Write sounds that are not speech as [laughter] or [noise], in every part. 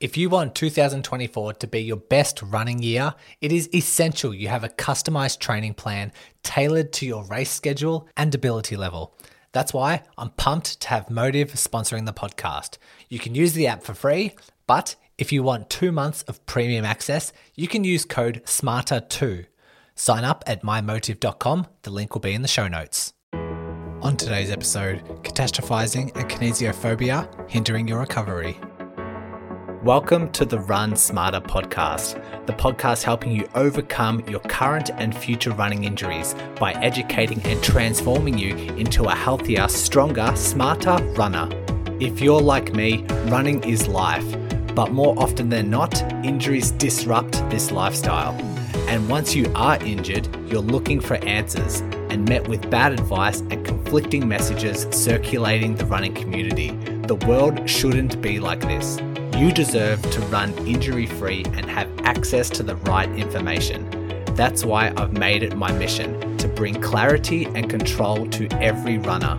If you want 2024 to be your best running year, it is essential you have a customized training plan tailored to your race schedule and ability level. That's why I'm pumped to have Mottiv sponsoring the podcast. You can use the app for free, but if you want two months of premium access, you can use code SMARTER2. Sign up at mymottiv.com. The link will be in the show notes. On today's episode, catastrophizing and kinesiophobia hindering your recovery. Welcome to the Run Smarter podcast, the podcast helping you overcome your current and future running injuries by educating and transforming you into a healthier, stronger, smarter runner. If you're like me, running is life, but more often than not, injuries disrupt this lifestyle. And once you are injured, you're looking for answers and met with bad advice and conflicting messages circulating the running community. The world shouldn't be like this. You deserve to run injury free and have access to the right information. That's why I've made it my mission to bring clarity and control to every runner.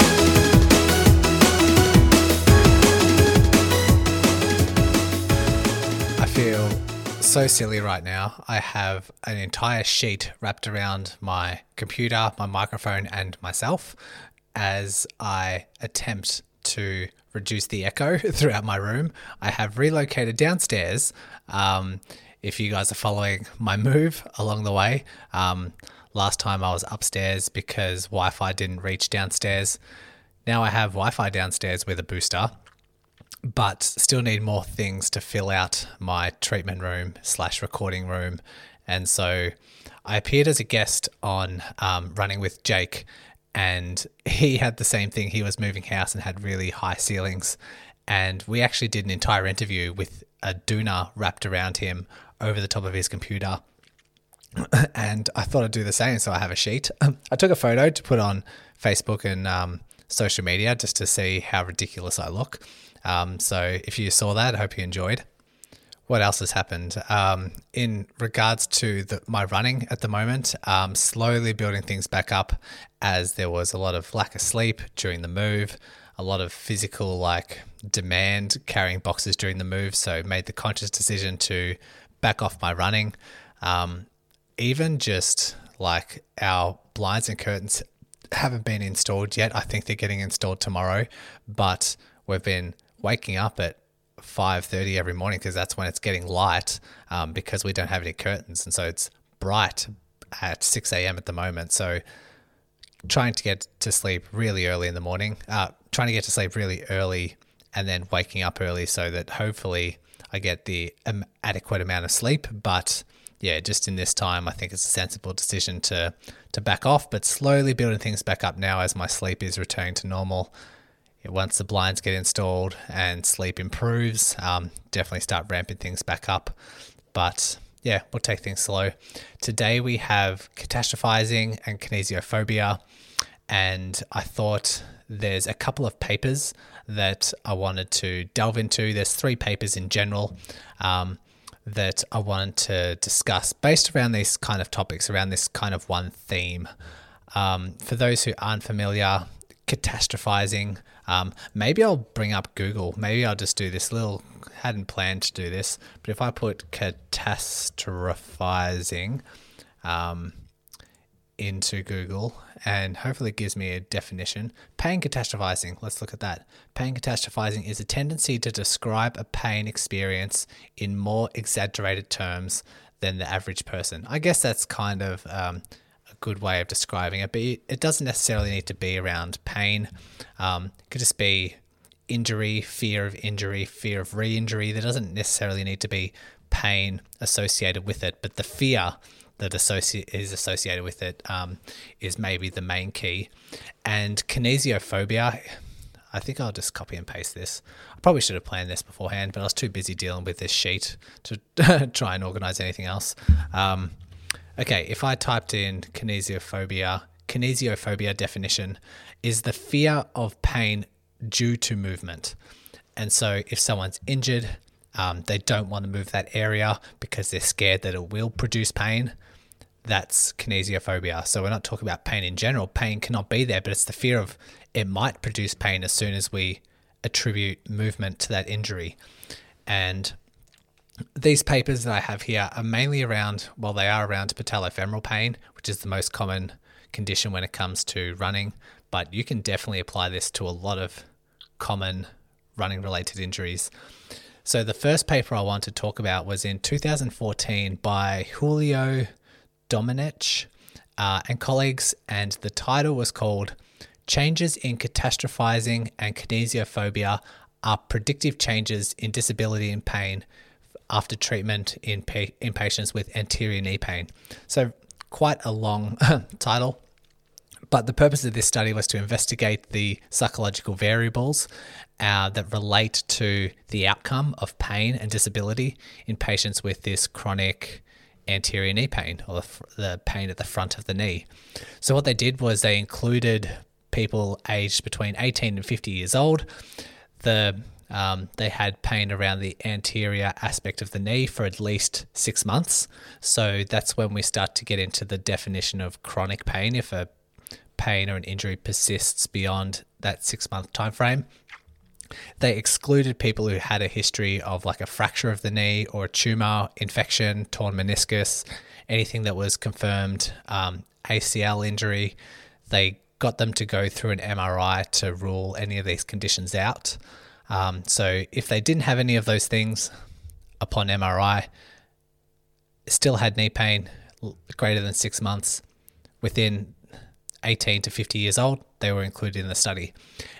So silly right now. I have an entire sheet wrapped around my computer, my microphone, and myself as I attempt to reduce the echo [laughs] throughout my room. I have relocated downstairs. Um, if you guys are following my move along the way, um, last time I was upstairs because Wi Fi didn't reach downstairs. Now I have Wi Fi downstairs with a booster but still need more things to fill out my treatment room slash recording room. And so I appeared as a guest on um, Running with Jake, and [laughs] he had the same thing. He was moving house and had really high ceilings. And we actually did an entire interview with a doona wrapped around him over the top of his computer. [clears throat] and I thought I'd do the same. So I have a sheet. [clears throat] I took a photo to put on Facebook and um, social media just to see how ridiculous I look. Um, so if you saw that, I hope you enjoyed. What else has happened? Um, in regards to the, my running at the moment, um, slowly building things back up as there was a lot of lack of sleep during the move, a lot of physical like demand carrying boxes during the move. So made the conscious decision to back off my running. Um, even just like our blinds and curtains haven't been installed yet. I think they're getting installed tomorrow, but we've been waking up at 5.30 every morning because that's when it's getting light um, because we don't have any curtains. And so it's bright at 6 a.m at the moment. So trying to get to sleep really early in the morning uh, trying to get to sleep really early and then waking up early so that hopefully i get the um, adequate amount of sleep. But yeah just in this time i think it's a sensible decision to to back off but slowly building things back up now as my sleep is returning to normal once the blinds get installed and sleep improves, um, definitely start ramping things back up. But yeah, we'll take things slow. Today we have catastrophizing and kinesiophobia, and I thought there's a couple of papers that I wanted to delve into. There's three papers in general um, that I wanted to discuss based around these kind of topics, around this kind of one theme. Um, for those who aren't familiar, catastrophizing. Um, maybe I'll bring up Google. Maybe I'll just do this little. Hadn't planned to do this, but if I put catastrophizing um, into Google, and hopefully it gives me a definition. Pain catastrophizing. Let's look at that. Pain catastrophizing is a tendency to describe a pain experience in more exaggerated terms than the average person. I guess that's kind of um, good way of describing it, but it doesn't necessarily need to be around pain. Um, it could just be injury, fear of injury, fear of re injury. There doesn't necessarily need to be pain associated with it, but the fear that is associated with it um, is maybe the main key. And kinesiophobia, I think I'll just copy and paste this. I probably should have planned this beforehand, but I was too busy dealing with this sheet to [laughs] try and organize anything else. Um, Okay, if I typed in kinesiophobia, kinesiophobia definition is the fear of pain due to movement. And so if someone's injured, um, they don't want to move that area because they're scared that it will produce pain. That's kinesiophobia. So we're not talking about pain in general. Pain cannot be there, but it's the fear of it might produce pain as soon as we attribute movement to that injury. And these papers that I have here are mainly around, well, they are around patellofemoral pain, which is the most common condition when it comes to running. But you can definitely apply this to a lot of common running related injuries. So, the first paper I want to talk about was in 2014 by Julio Domenech uh, and colleagues, and the title was called Changes in Catastrophizing and Kinesiophobia are Predictive Changes in Disability and Pain after treatment in, pa- in patients with anterior knee pain. So, quite a long [laughs] title. But the purpose of this study was to investigate the psychological variables uh, that relate to the outcome of pain and disability in patients with this chronic anterior knee pain or the pain at the front of the knee. So, what they did was they included people aged between 18 and 50 years old. The um, they had pain around the anterior aspect of the knee for at least six months. So that's when we start to get into the definition of chronic pain. If a pain or an injury persists beyond that six month time frame, they excluded people who had a history of like a fracture of the knee or a tumor, infection, torn meniscus, anything that was confirmed um, ACL injury. They got them to go through an MRI to rule any of these conditions out. Um, so if they didn't have any of those things upon MRI, still had knee pain greater than six months within 18 to 50 years old, they were included in the study.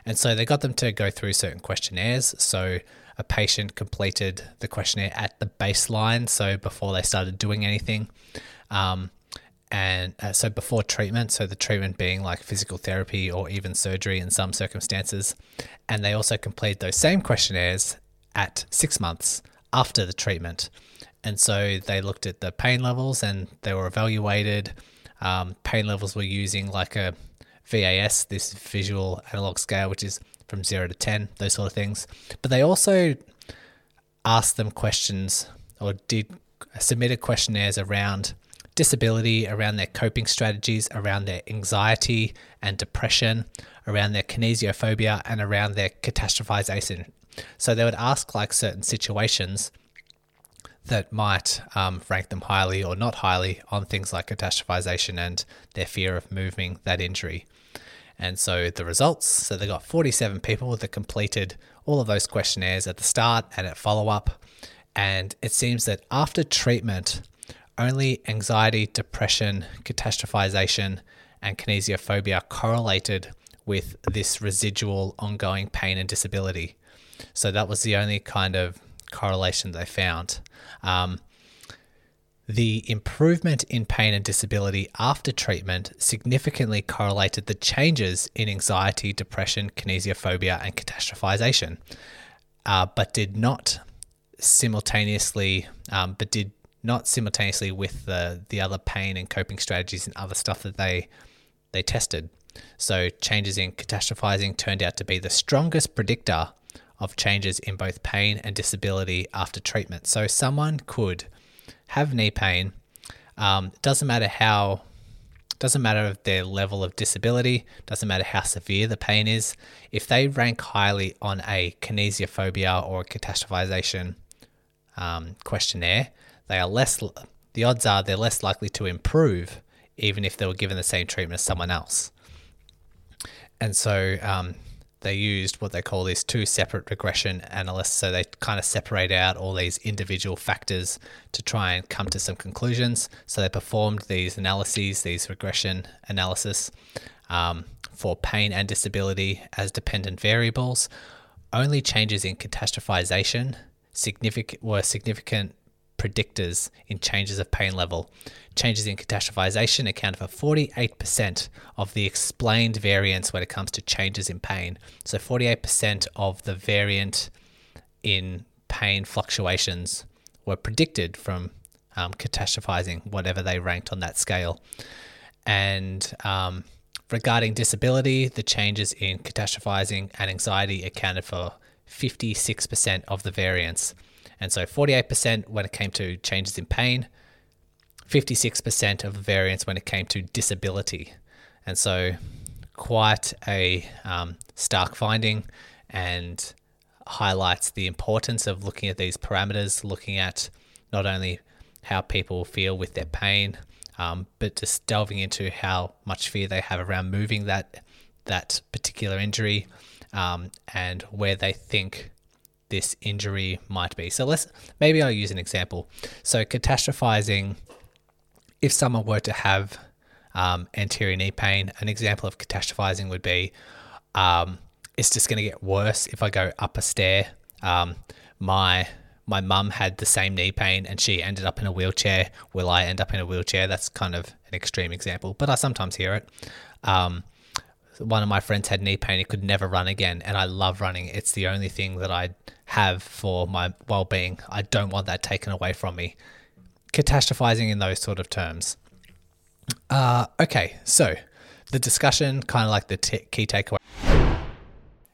And so they got them to go through certain questionnaires. So a patient completed the questionnaire at the baseline, so before they started doing anything. Um, and uh, so before treatment, so the treatment being like physical therapy or even surgery in some circumstances. And they also completed those same questionnaires at six months after the treatment. And so they looked at the pain levels and they were evaluated. Um, pain levels were using like a VAS, this visual analog scale, which is from zero to 10, those sort of things. But they also asked them questions or did submitted questionnaires around disability, around their coping strategies, around their anxiety and depression, around their kinesiophobia, and around their catastrophization. So they would ask like certain situations that might um, rank them highly or not highly on things like catastrophization and their fear of moving that injury. And so the results so they got 47 people that completed all of those questionnaires at the start and at follow up. And it seems that after treatment, only anxiety, depression, catastrophization, and kinesiophobia correlated with this residual ongoing pain and disability. So that was the only kind of correlation they found. Um, the improvement in pain and disability after treatment significantly correlated the changes in anxiety, depression, kinesiophobia, and catastrophization, uh, but did not simultaneously, um, but did not simultaneously with the the other pain and coping strategies and other stuff that they they tested. So changes in catastrophizing turned out to be the strongest predictor of changes in both pain and disability after treatment. So someone could have knee pain. Um, doesn't matter how doesn't matter their level of disability, doesn't matter how severe the pain is. If they rank highly on a kinesiophobia or catastrophization um, questionnaire, they are less. The odds are they're less likely to improve, even if they were given the same treatment as someone else. And so um, they used what they call these two separate regression analysts. So they kind of separate out all these individual factors to try and come to some conclusions. So they performed these analyses, these regression analysis um, for pain and disability as dependent variables. Only changes in catastrophization significant were significant predictors in changes of pain level. Changes in catastrophization account for 48% of the explained variance when it comes to changes in pain. So 48% of the variant in pain fluctuations were predicted from um, catastrophizing, whatever they ranked on that scale. And um, regarding disability, the changes in catastrophizing and anxiety accounted for 56% of the variance. And so 48% when it came to changes in pain, 56% of variance when it came to disability. And so quite a um, stark finding and highlights the importance of looking at these parameters, looking at not only how people feel with their pain, um, but just delving into how much fear they have around moving that that particular injury um, and where they think this injury might be. So let's maybe I'll use an example. So catastrophizing, if someone were to have um, anterior knee pain, an example of catastrophizing would be um, it's just going to get worse if I go up a stair. Um, my my mum had the same knee pain and she ended up in a wheelchair. Will I end up in a wheelchair? That's kind of an extreme example, but I sometimes hear it. Um, one of my friends had knee pain; he could never run again, and I love running. It's the only thing that I have for my well-being. I don't want that taken away from me. Catastrophizing in those sort of terms. Uh, okay, so the discussion, kind of like the t- key takeaway.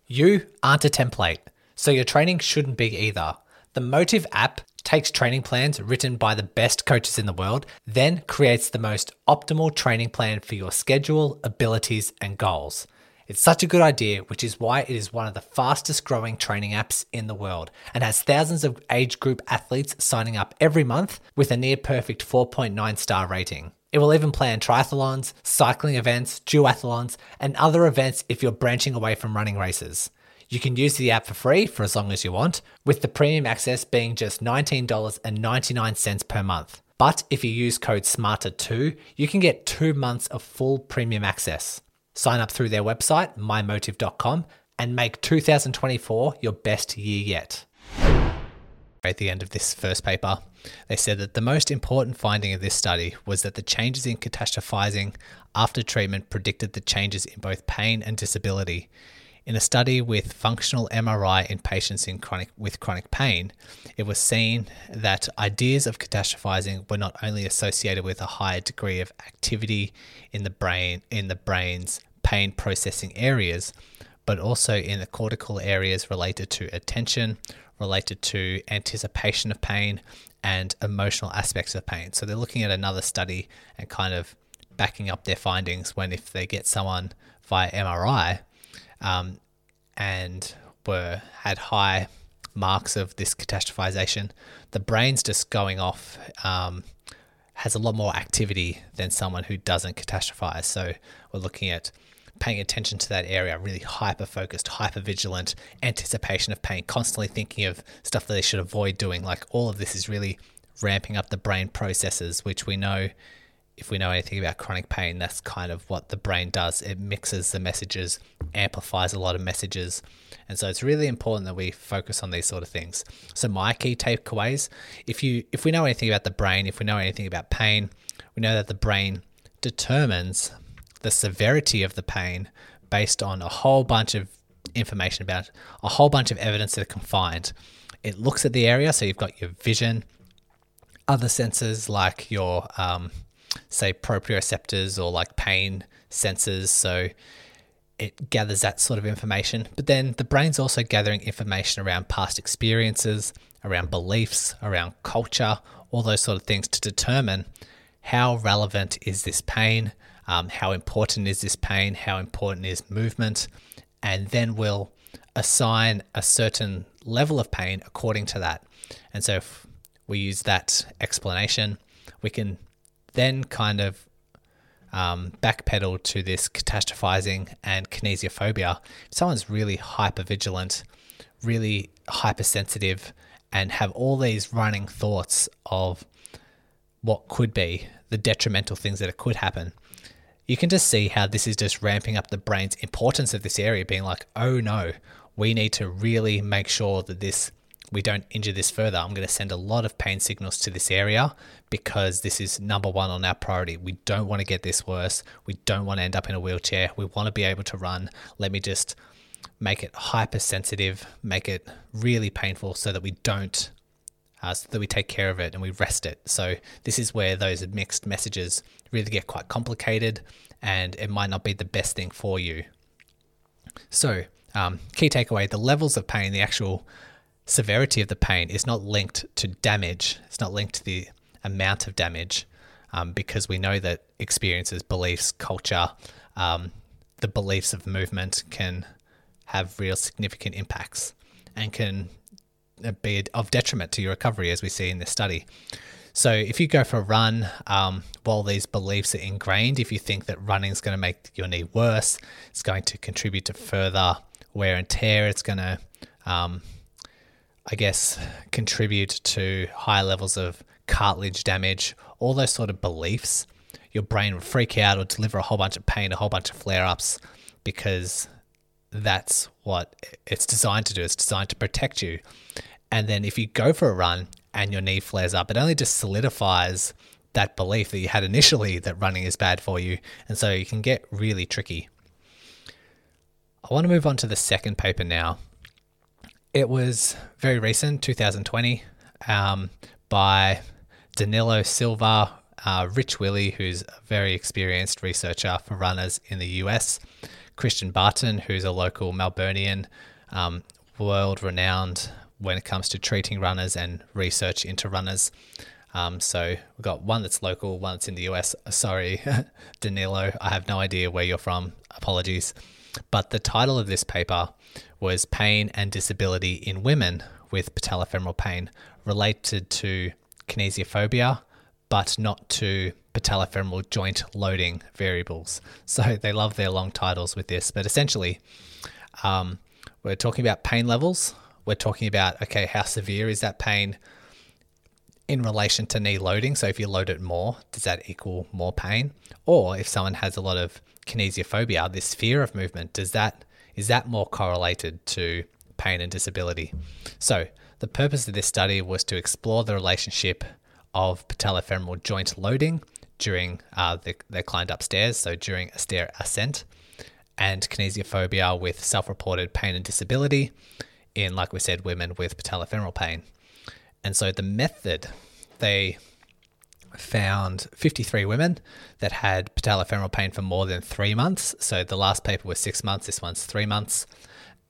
You aren't a template, so your training shouldn't be either. The Mottiv app takes training plans written by the best coaches in the world, then creates the most optimal training plan for your schedule, abilities, and goals. It's such a good idea, which is why it is one of the fastest growing training apps in the world and has thousands of age group athletes signing up every month with a near perfect 4.9 star rating. It will even plan triathlons, cycling events, duathlons, and other events if you're branching away from running races. You can use the app for free for as long as you want, with the premium access being just $19.99 per month. But if you use code SMARTER2, you can get two months of full premium access. Sign up through their website, mymottiv.com, and make 2024 your best year yet. At the end of this first paper, they said that the most important finding of this study was that the changes in catastrophizing after treatment predicted the changes in both pain and disability. In a study with functional MRI in patients in chronic, with chronic pain, it was seen that ideas of catastrophizing were not only associated with a higher degree of activity in the brain in the brain's pain processing areas, but also in the cortical areas related to attention, related to anticipation of pain, and emotional aspects of pain. So they're looking at another study and kind of backing up their findings when if they get someone via MRI um, and were had high marks of this catastrophization, the brain's just going off. Um, has a lot more activity than someone who doesn't catastrophize. So we're looking at paying attention to that area, really hyper focused, hyper vigilant, anticipation of pain, constantly thinking of stuff that they should avoid doing. Like all of this is really ramping up the brain processes, which we know if we know anything about chronic pain, that's kind of what the brain does. It mixes the messages, amplifies a lot of messages. And so it's really important that we focus on these sort of things. So my key takeaways, if you if we know anything about the brain, if we know anything about pain, we know that the brain determines the severity of the pain based on a whole bunch of information about a whole bunch of evidence that it can find. It looks at the area, so you've got your vision, other senses like your um, say proprioceptors or like pain sensors. So it gathers that sort of information. But then the brain's also gathering information around past experiences, around beliefs, around culture, all those sort of things to determine how relevant is this pain, um, how important is this pain, how important is movement, and then we'll assign a certain level of pain according to that. And so if we use that explanation, we can then kind of um, backpedal to this catastrophizing and kinesiophobia. If someone's really hyper vigilant, really hypersensitive, and have all these running thoughts of what could be the detrimental things that could happen, you can just see how this is just ramping up the brain's importance of this area, being like, oh no, we need to really make sure that this we don't injure this further, I'm going to send a lot of pain signals to this area because this is number one on our priority. We don't want to get this worse. We don't want to end up in a wheelchair. We want to be able to run. Let me just make it hypersensitive, make it really painful so that we don't uh, so that we take care of it and we rest it. So this is where those mixed messages really get quite complicated, and it might not be the best thing for you. So um, key takeaway: the levels of pain, the actual severity of the pain, is not linked to damage. It's not linked to the amount of damage, um, because we know that experiences, beliefs, culture, um, the beliefs of movement can have real significant impacts and can be of detriment to your recovery, as we see in this study. So, if you go for a run um, while these beliefs are ingrained, if you think that running is going to make your knee worse, it's going to contribute to further wear and tear, it's going to, um, I guess, contribute to high levels of cartilage damage, all those sort of beliefs, your brain will freak out or deliver a whole bunch of pain, a whole bunch of flare ups because that's what it's designed to do. It's designed to protect you. And then if you go for a run and your knee flares up, it only just solidifies that belief that you had initially that running is bad for you. And so you can get really tricky. I want to move on to the second paper now. It was very recent, 2020, um, by Danilo Silva, uh, Rich Willy, who's a very experienced researcher for runners in the US, Christian Barton, who's a local Melburnian, um, world renowned when it comes to treating runners and research into runners. Um, so we've got one that's local, one that's in the US. Sorry, [laughs] Danilo, I have no idea where you're from. Apologies. But the title of this paper was Pain and Disability in Women with Patellofemoral Pain related to kinesiophobia, but not to patellofemoral joint loading variables. So [laughs] they love their long titles with this. But essentially, um, we're talking about pain levels. We're talking about, okay, how severe is that pain in relation to knee loading? So if you load it more, does that equal more pain? Or if someone has a lot of kinesiophobia, this fear of movement, does that is that more correlated to pain and disability? So the purpose of this study was to explore the relationship of patellofemoral joint loading during uh, the, they climbed upstairs, so during a stair ascent, and kinesiophobia with self reported pain and disability in, like we said, women with patellofemoral pain. And so the method, they found 53 women that had patellofemoral pain for more than three months. So the last paper was six months, this one's three months.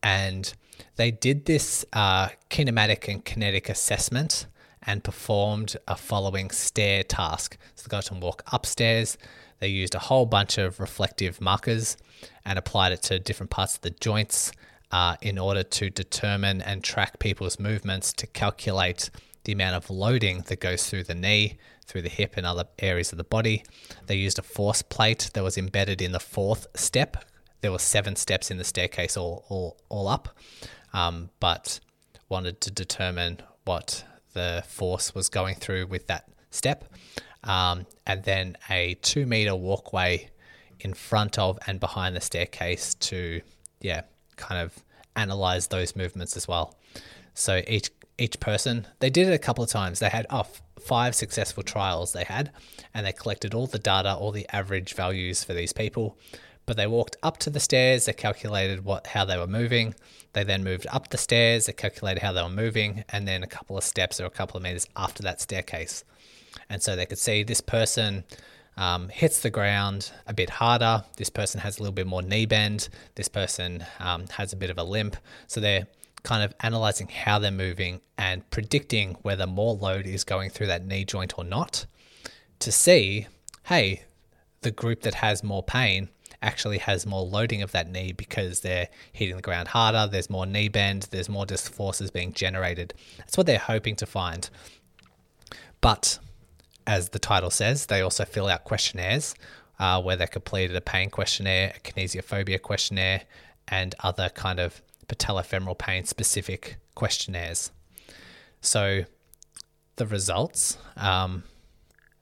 And they did this uh, kinematic and kinetic assessment and performed a following stair task. So they got to walk upstairs. They used a whole bunch of reflective markers and applied it to different parts of the joints uh, in order to determine and track people's movements to calculate the amount of loading that goes through the knee, through the hip, and other areas of the body. They used a force plate that was embedded in the fourth step. There were seven steps in the staircase all, all, all up, um, but wanted to determine what the force was going through with that step. Um, and then a two meter walkway in front of and behind the staircase to, yeah, kind of analyze those movements as well. So each each person, they did it a couple of times. They had oh, five successful trials they had, and they collected all the data, all the average values for these people. But they walked up to the stairs, they calculated what how they were moving. They then moved up the stairs, they calculated how they were moving, and then a couple of steps or a couple of meters after that staircase. And so they could see this person um, hits the ground a bit harder. This person has a little bit more knee bend. This person um, has a bit of a limp. So they're kind of analyzing how they're moving and predicting whether more load is going through that knee joint or not to see, hey, the group that has more pain actually has more loading of that knee because they're hitting the ground harder, there's more knee bend, there's more disc forces being generated. That's what they're hoping to find. But as the title says, they also fill out questionnaires uh, where they completed a pain questionnaire, a kinesiophobia questionnaire, and other kind of patellofemoral pain specific questionnaires. So the results, um,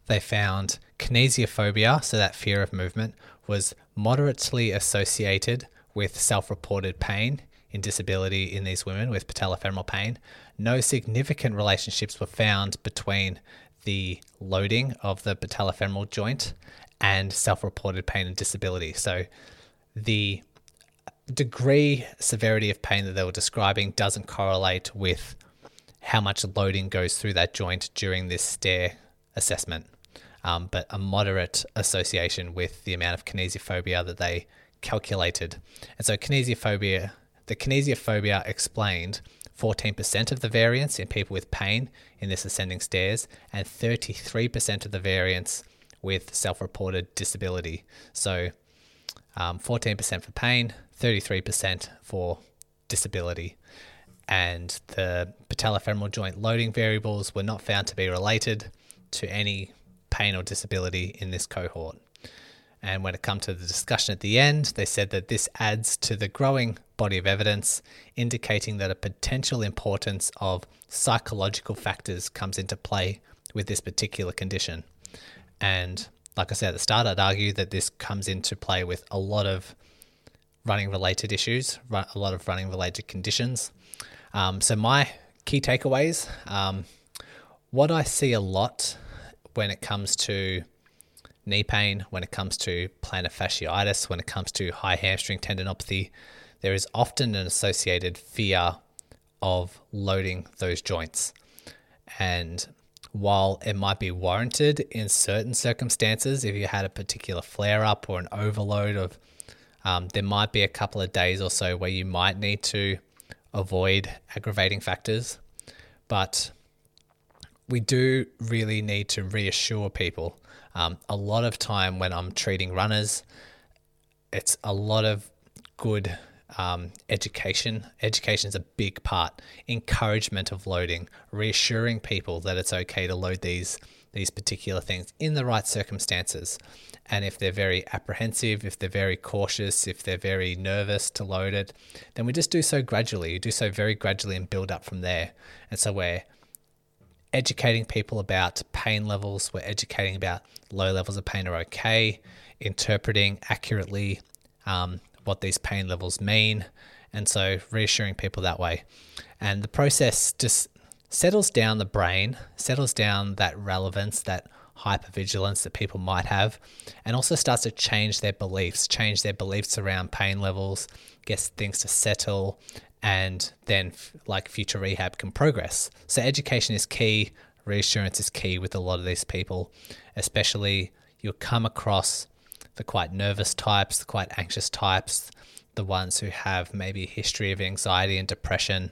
they found kinesiophobia, so that fear of movement, was moderately associated with self reported pain in disability in these women with patellofemoral pain. No significant relationships were found between the loading of the patellofemoral joint and self reported pain and disability. So the degree severity of pain that they were describing doesn't correlate with how much loading goes through that joint during this stair assessment, um, but a moderate association with the amount of kinesiophobia that they calculated. And so kinesiophobia, the kinesiophobia explained 14% of the variance in people with pain in this ascending stairs and 33% of the variance with self-reported disability. So um, 14% for pain, 33% for disability and the patellofemoral joint loading variables were not found to be related to any pain or disability in this cohort. And when it comes to the discussion at the end, they said that this adds to the growing body of evidence indicating that a potential importance of psychological factors comes into play with this particular condition. And like I said at the start, I'd argue that this comes into play with a lot of running related issues, a lot of running related conditions. Um, so, my key takeaways um, what I see a lot when it comes to knee pain, when it comes to plantar fasciitis, when it comes to high hamstring tendinopathy, there is often an associated fear of loading those joints. And while it might be warranted in certain circumstances, if you had a particular flare up or an overload of, um, there might be a couple of days or so where you might need to avoid aggravating factors. But we do really need to reassure people. Um, a lot of time when I'm treating runners, it's a lot of good um, education. Education is a big part. Encouragement of loading, reassuring people that it's okay to load these these particular things in the right circumstances. And if they're very apprehensive, if they're very cautious, if they're very nervous to load it, then we just do so gradually. You do so very gradually and build up from there. And so we're educating people about pain levels, we're educating about low levels of pain are okay, interpreting accurately um, what these pain levels mean. And so reassuring people that way. And the process just settles down the brain, settles down that relevance, that hypervigilance that people might have, and also starts to change their beliefs, change their beliefs around pain levels, gets things to settle, and then like future rehab can progress. So education is key, reassurance is key with a lot of these people, especially you'll come across the quite nervous types, the quite anxious types, the ones who have maybe a history of anxiety and depression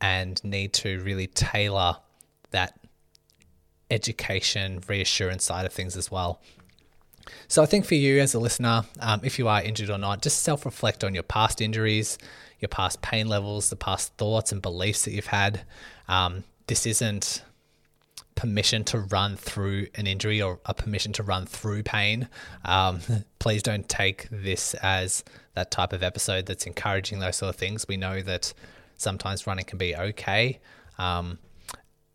and need to really tailor that education, reassurance side of things as well. So I think for you as a listener, um, if you are injured or not, just self reflect on your past injuries, your past pain levels, the past thoughts and beliefs that you've had. Um, this isn't permission to run through an injury or a permission to run through pain. Um, [laughs] please don't take this as that type of episode that's encouraging those sort of things. We know that sometimes running can be okay. Um,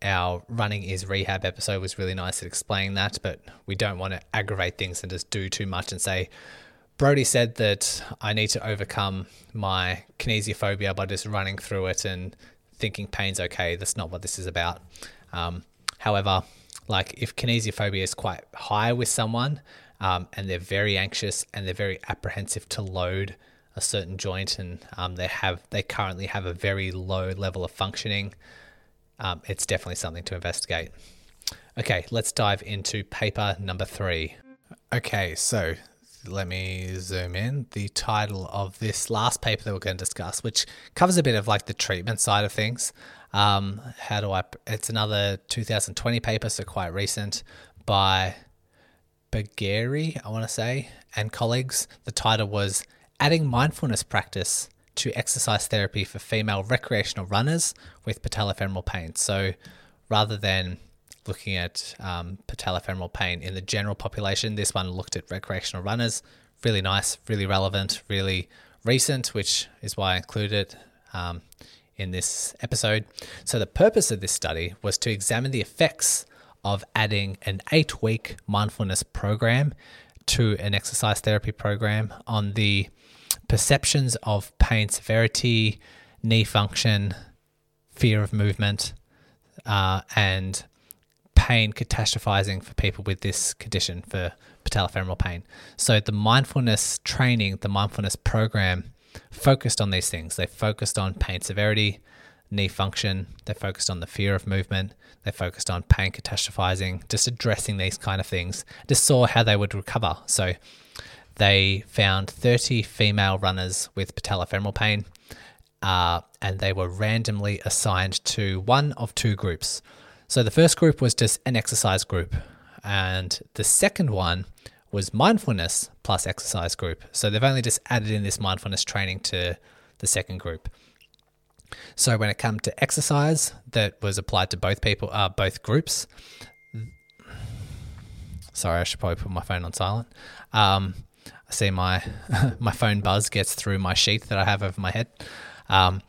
our running is rehab episode was really nice at explaining that, but we don't want to aggravate things and just do too much and say, Brodie said that I need to overcome my kinesiophobia by just running through it and thinking pain's okay. That's not what this is about. Um, however, like if kinesiophobia is quite high with someone um, and they're very anxious and they're very apprehensive to load a certain joint and um, they have they currently have a very low level of functioning um, it's definitely something to investigate. Okay, let's dive into paper number three. Okay, so let me zoom in. The title of this last paper that we're going to discuss, which covers a bit of like the treatment side of things. Um, how do I? It's another 2020 paper, so quite recent, by Bagheri, I want to say, and colleagues. The title was "Adding Mindfulness Practice to exercise therapy for female recreational runners with patellofemoral pain. So rather than looking at um, patellofemoral pain in the general population, this one looked at recreational runners. Really nice, really relevant, really recent, which is why I included it um, in this episode. So, the purpose of this study was to examine the effects of adding an eight week mindfulness program to an exercise therapy program on the perceptions of pain severity, knee function, fear of movement, uh, and pain catastrophizing for people with this condition for patellofemoral pain. So the mindfulness training, the mindfulness program focused on these things. They focused on pain severity, knee function. They focused on the fear of movement. They focused on pain catastrophizing, just addressing these kind of things. Just saw how they would recover. So they found 30 female runners with patellofemoral pain, uh, and they were randomly assigned to one of two groups. So the first group was just an exercise group, and the second one was mindfulness plus exercise group. So they've only just added in this mindfulness training to the second group. So when it came to exercise, that was applied to both people, uh, both groups. Sorry, I should probably put my phone on silent. Um, I see my [laughs] my phone buzz gets through my sheet that I have over my head. Um,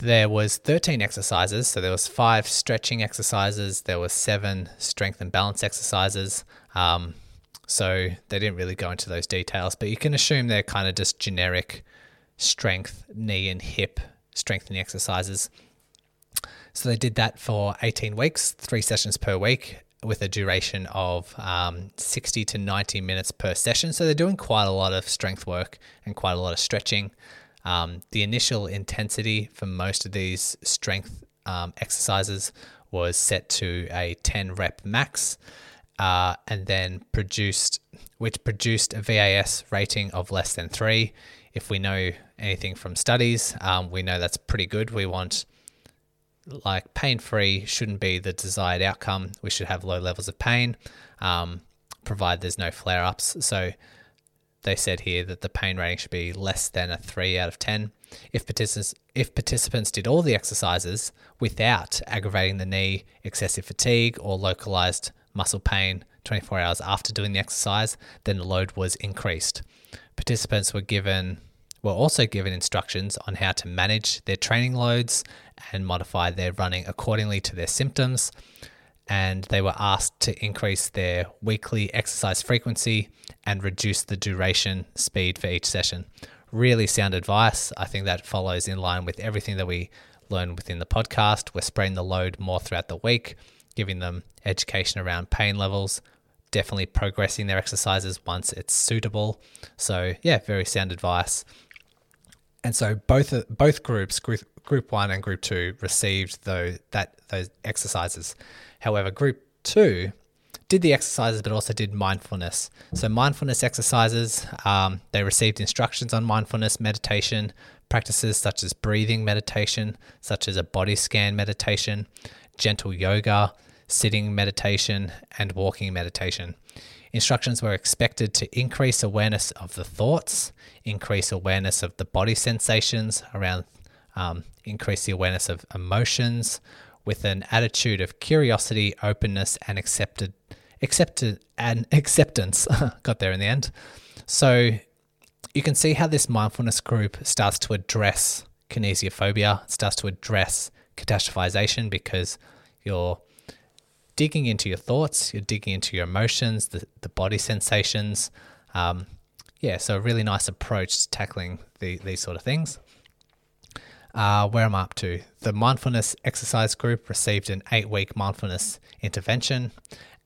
there was 13 exercises, so there was five stretching exercises. There was seven strength and balance exercises. Um, so they didn't really go into those details, but you can assume they're kind of just generic strength, knee and hip strengthening exercises. So they did that for 18 weeks, three sessions per week, with a duration of um, 60 to 90 minutes per session. So they're doing quite a lot of strength work and quite a lot of stretching. Um, the initial intensity for most of these strength um, exercises was set to a 10 rep max, uh, and then produced, which produced a VAS rating of less than three. If we know anything from studies, um, we know that's pretty good. We want like pain free shouldn't be the desired outcome. We should have low levels of pain, um, provide there's no flare ups. So they said here that the pain rating should be less than a three out of 10. If participants, if participants did all the exercises without aggravating the knee, excessive fatigue, or localized muscle pain 24 hours after doing the exercise, then the load was increased. Participants were given were also given instructions on how to manage their training loads and modify their running accordingly to their symptoms. And they were asked to increase their weekly exercise frequency and reduce the duration speed for each session. Really sound advice. I think that follows in line with everything that we learn within the podcast. We're spreading the load more throughout the week, giving them education around pain levels, definitely progressing their exercises once it's suitable. So, yeah, very sound advice. And so both both groups, group, group one and group two, received those that those exercises. However, group two did the exercises, but also did mindfulness. So mindfulness exercises, um, they received instructions on mindfulness meditation practices such as breathing meditation, such as a body scan meditation, gentle yoga, sitting meditation, and walking meditation. Instructions were expected to increase awareness of the thoughts, increase awareness of the body sensations around, um, increase the awareness of emotions with an attitude of curiosity, openness, and accepted, accepted and [laughs] acceptance. [laughs] Got there in the end. So you can see how this mindfulness group starts to address kinesiophobia, starts to address catastrophization because you're digging into your thoughts, you're digging into your emotions, the, the body sensations. Um, yeah, so a really nice approach to tackling the, these sort of things. Uh, where am up to? The mindfulness exercise group received an eight week mindfulness intervention.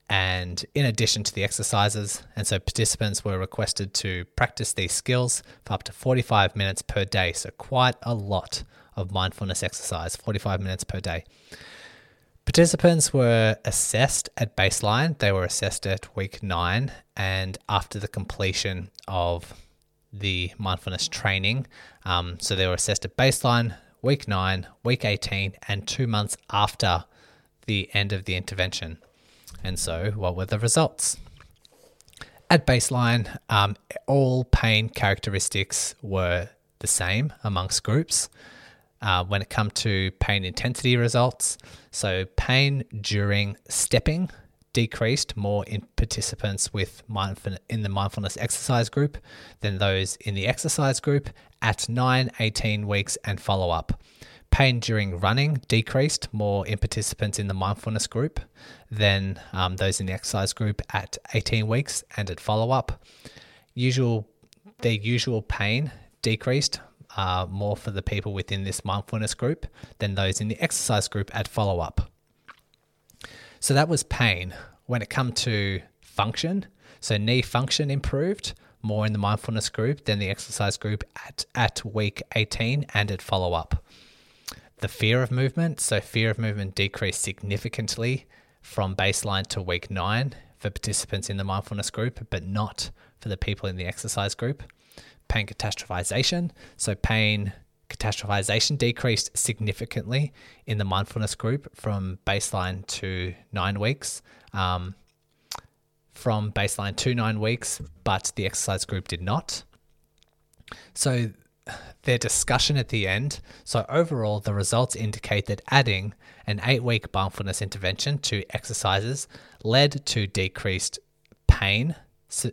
And in addition to the exercises, and so participants were requested to practice these skills for up to 45 minutes per day. So, quite a lot of mindfulness exercise, 45 minutes per day. Participants were assessed at baseline. They were assessed at week nine, and after the completion of the mindfulness training. Um, so they were assessed at baseline, week nine, week 18, and two months after the end of the intervention. And so, what were the results? At baseline, um, all pain characteristics were the same amongst groups uh, when it comes to pain intensity results. So, pain during stepping decreased more in participants with in the mindfulness exercise group than those in the exercise group at 9, 18 weeks and follow up. Pain during running decreased more in participants in the mindfulness group than um, those in the exercise group at 18 weeks and at follow up. Usual, their usual pain decreased more for the people within this mindfulness group than those in the exercise group at follow up. So that was pain. When it come to function, so knee function improved more in the mindfulness group than the exercise group at, at week 18 and at follow up. the fear of movement. So, fear of movement decreased significantly from baseline to week nine for participants in the mindfulness group, but not for the people in the exercise group. Pain catastrophization. So, pain catastrophization decreased significantly in the mindfulness group from baseline to nine weeks. Um, from baseline to nine weeks, but the exercise group did not. So, their discussion at the end. So, overall, the results indicate that adding an eight week mindfulness intervention to exercises led to decreased pain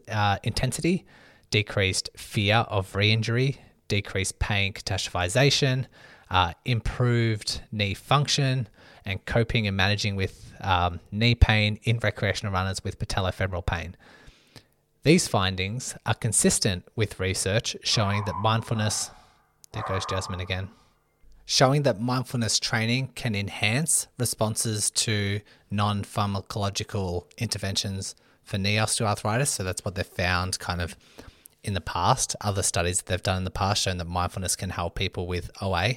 uh, intensity, decreased fear of re injury, decreased pain catastrophization, uh, improved knee function, and coping and managing with um, knee pain in recreational runners with patellofemoral pain. These findings are consistent with research showing that mindfulness, there goes Jasmine again, showing that mindfulness training can enhance responses to non pharmacological interventions for knee osteoarthritis. So that's what they've found kind of in the past. Other studies that they've done in the past shown that mindfulness can help people with OA.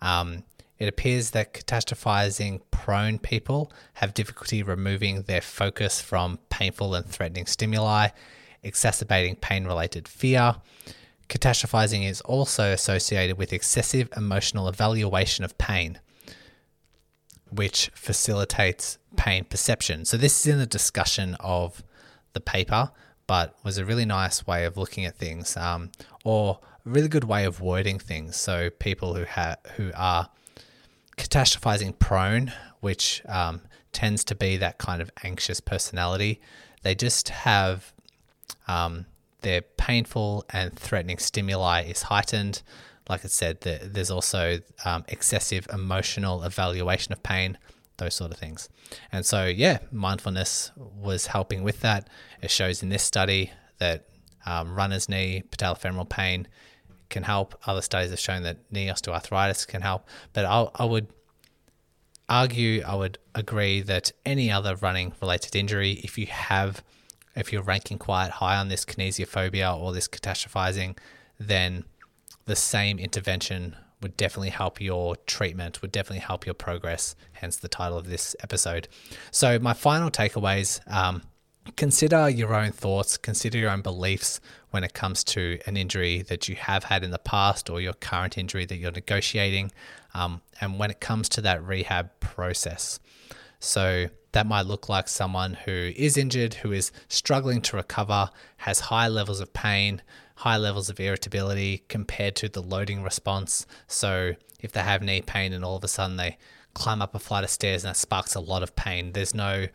Um, it appears that catastrophizing prone people have difficulty removing their focus from painful and threatening stimuli, exacerbating pain related fear. Catastrophizing is also associated with excessive emotional evaluation of pain, which facilitates pain perception. So, this is in the discussion of the paper, but was a really nice way of looking at things, um, or a really good way of wording things. So, people who have who are catastrophizing prone, which um, tends to be that kind of anxious personality. They just have um, their painful and threatening stimuli is heightened. Like I said, there's also um, excessive emotional evaluation of pain, those sort of things. And so, yeah, mindfulness was helping with that. It shows in this study that um, runner's knee, patellofemoral pain can help. Other studies have shown that knee osteoarthritis can help. But I'll, I would argue, I would agree that any other running related injury, if you have, if you're ranking quite high on this kinesiophobia or this catastrophizing, then the same intervention would definitely help your treatment, would definitely help your progress, hence the title of this episode. So, my final takeaways um, consider your own thoughts, consider your own beliefs when it comes to an injury that you have had in the past or your current injury that you're negotiating, um, and when it comes to that rehab process. So, that might look like someone who is injured, who is struggling to recover, has high levels of pain, high levels of irritability compared to the loading response. So, if they have knee pain and all of a sudden they climb up a flight of stairs and that sparks a lot of pain, there's no,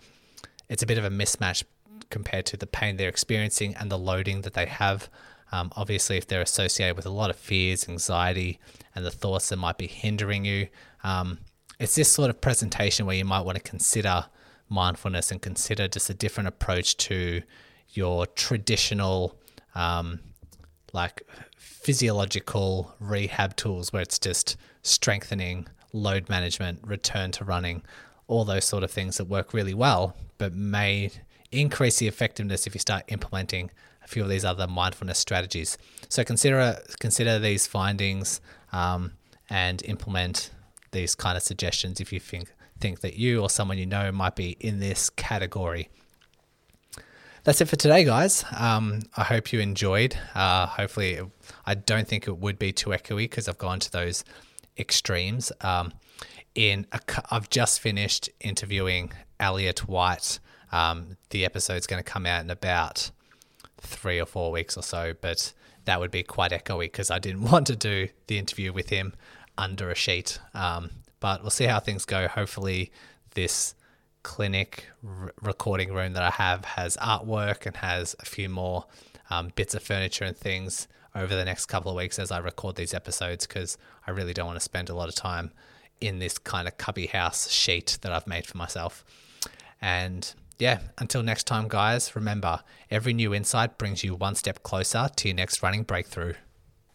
it's a bit of a mismatch compared to the pain they're experiencing and the loading that they have. Um, obviously, if they're associated with a lot of fears, anxiety, and the thoughts that might be hindering you, um, it's this sort of presentation where you might want to consider mindfulness and consider just a different approach to your traditional, um, like physiological rehab tools, where it's just strengthening, load management, return to running, all those sort of things that work really well, but may increase the effectiveness if you start implementing a few of these other mindfulness strategies. So consider consider these findings um, and implement these kind of suggestions if you think think that you or someone you know might be in this category. That's it for today, guys. Um, I hope you enjoyed. Uh, hopefully, I don't think it would be too echoey because I've gone to those extremes. Um, in a, I've just finished interviewing Elliot White um, the episode's going to come out in about three or four weeks or so, but that would be quite echoey because I didn't [laughs] want to do the interview with him under a sheet. Um, but we'll see how things go. Hopefully, this clinic r- recording room that I have has artwork and has a few more um, bits of furniture and things over the next couple of weeks as I record these episodes because I really don't want to spend a lot of time in this kind of cubby house sheet that I've made for myself. And yeah, until next time, guys, remember every new insight brings you one step closer to your next running breakthrough.